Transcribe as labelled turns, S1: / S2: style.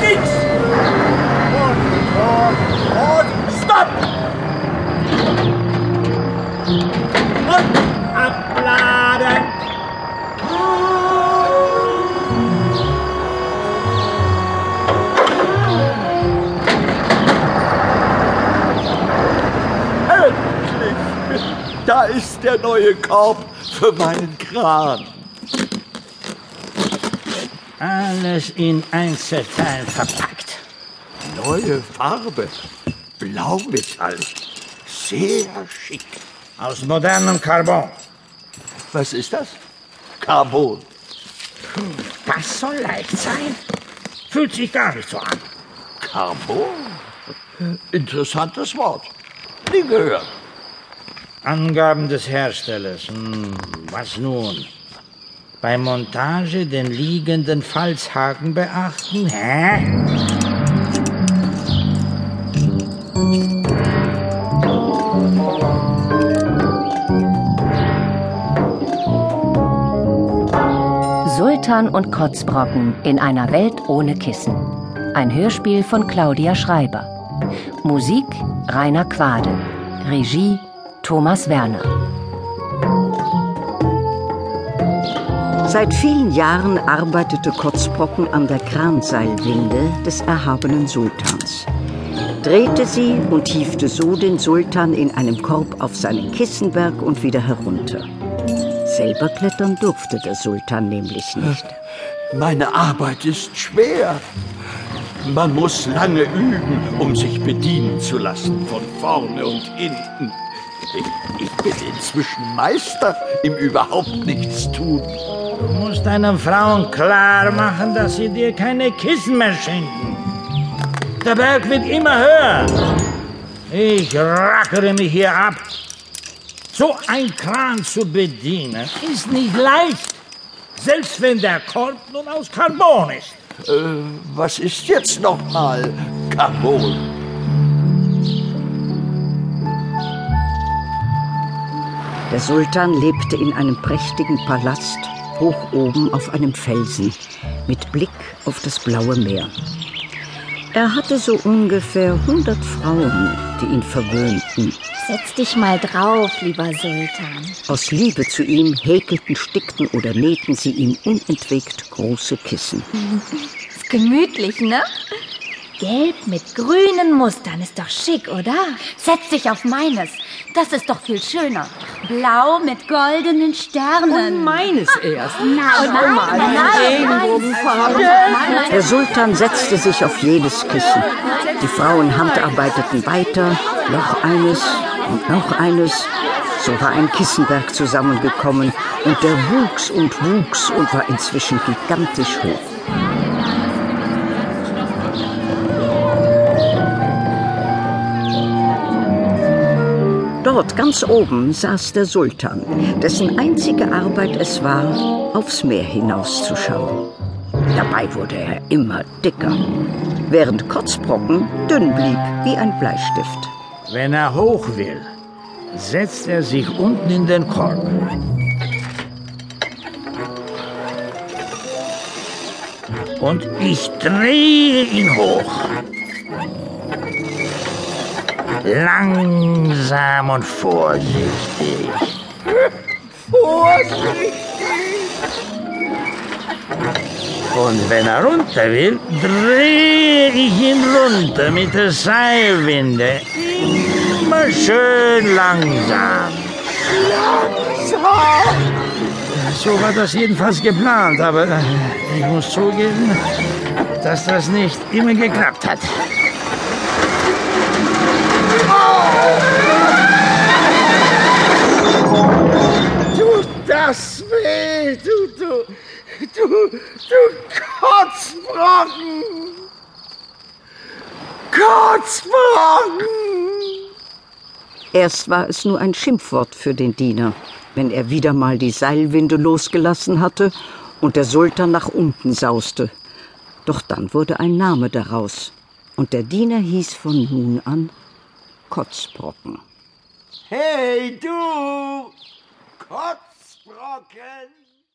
S1: links! Und, und, stopp! Und abladen! Endlich! Da ist der neue Korb für meinen Kran.
S2: Alles in Einzelteilen verpackt.
S1: Neue Farbe. Blaumetall. Sehr schick.
S2: Aus modernem Carbon.
S1: Was ist das? Carbon.
S2: Das soll leicht sein. Fühlt sich gar nicht so an.
S1: Carbon? Interessantes Wort. Nie gehört.
S2: Angaben des Herstellers. Hm, was nun? Bei Montage den liegenden Falzhaken beachten? Hä?
S3: Sultan und Kotzbrocken in einer Welt ohne Kissen. Ein Hörspiel von Claudia Schreiber. Musik Rainer Quade. Regie Thomas Werner.
S4: Seit vielen Jahren arbeitete Kotzbrocken an der Kranseilwinde des erhabenen Sultans. Drehte sie und hiefte so den Sultan in einem Korb auf seinen Kissenberg und wieder herunter. Selber klettern durfte der Sultan nämlich nicht.
S1: Meine Arbeit ist schwer. Man muss lange üben, um sich bedienen zu lassen, von vorne und hinten. Ich, ich bin inzwischen Meister im überhaupt nichts tun.
S2: Du musst deinen Frauen klar machen, dass sie dir keine Kissen mehr schenken. Der Berg wird immer höher. Ich rackere mich hier ab. So ein Kran zu bedienen ist nicht leicht. Selbst wenn der Korb nun aus Carbon ist.
S1: Äh, was ist jetzt nochmal Carbon?
S4: Der Sultan lebte in einem prächtigen Palast hoch oben auf einem Felsen mit Blick auf das blaue Meer. Er hatte so ungefähr 100 Frauen, die ihn verwöhnten.
S5: Setz dich mal drauf, lieber Sultan.
S4: Aus Liebe zu ihm häkelten, stickten oder nähten sie ihm unentwegt große Kissen.
S5: Ist gemütlich, ne? Gelb mit grünen Mustern ist doch schick, oder? Setz dich auf meines. Das ist doch viel schöner. Blau mit goldenen Sternen.
S6: Und meines erst.
S5: Nein, nein, nein, nein,
S4: Der Sultan setzte sich auf jedes Kissen. Die Frauen handarbeiteten weiter, noch eines und noch eines. So war ein Kissenberg zusammengekommen und der wuchs und wuchs und war inzwischen gigantisch hoch. Dort ganz oben saß der Sultan, dessen einzige Arbeit es war, aufs Meer hinauszuschauen. Dabei wurde er immer dicker, während Kotzbrocken dünn blieb wie ein Bleistift.
S2: Wenn er hoch will, setzt er sich unten in den Korb. Und ich drehe ihn hoch. Langsam und vorsichtig.
S1: Vorsichtig!
S2: Und wenn er runter will, drehe ich ihn runter mit der Seilwinde. Immer schön langsam.
S1: Langsam!
S2: So war das jedenfalls geplant, aber ich muss zugeben, dass das nicht immer geklappt hat.
S1: Kotzbrocken! Kotzbrocken!
S4: Erst war es nur ein Schimpfwort für den Diener, wenn er wieder mal die Seilwinde losgelassen hatte und der Sultan nach unten sauste. Doch dann wurde ein Name daraus, und der Diener hieß von nun an Kotzbrocken.
S1: Hey, du! Kotzbrocken!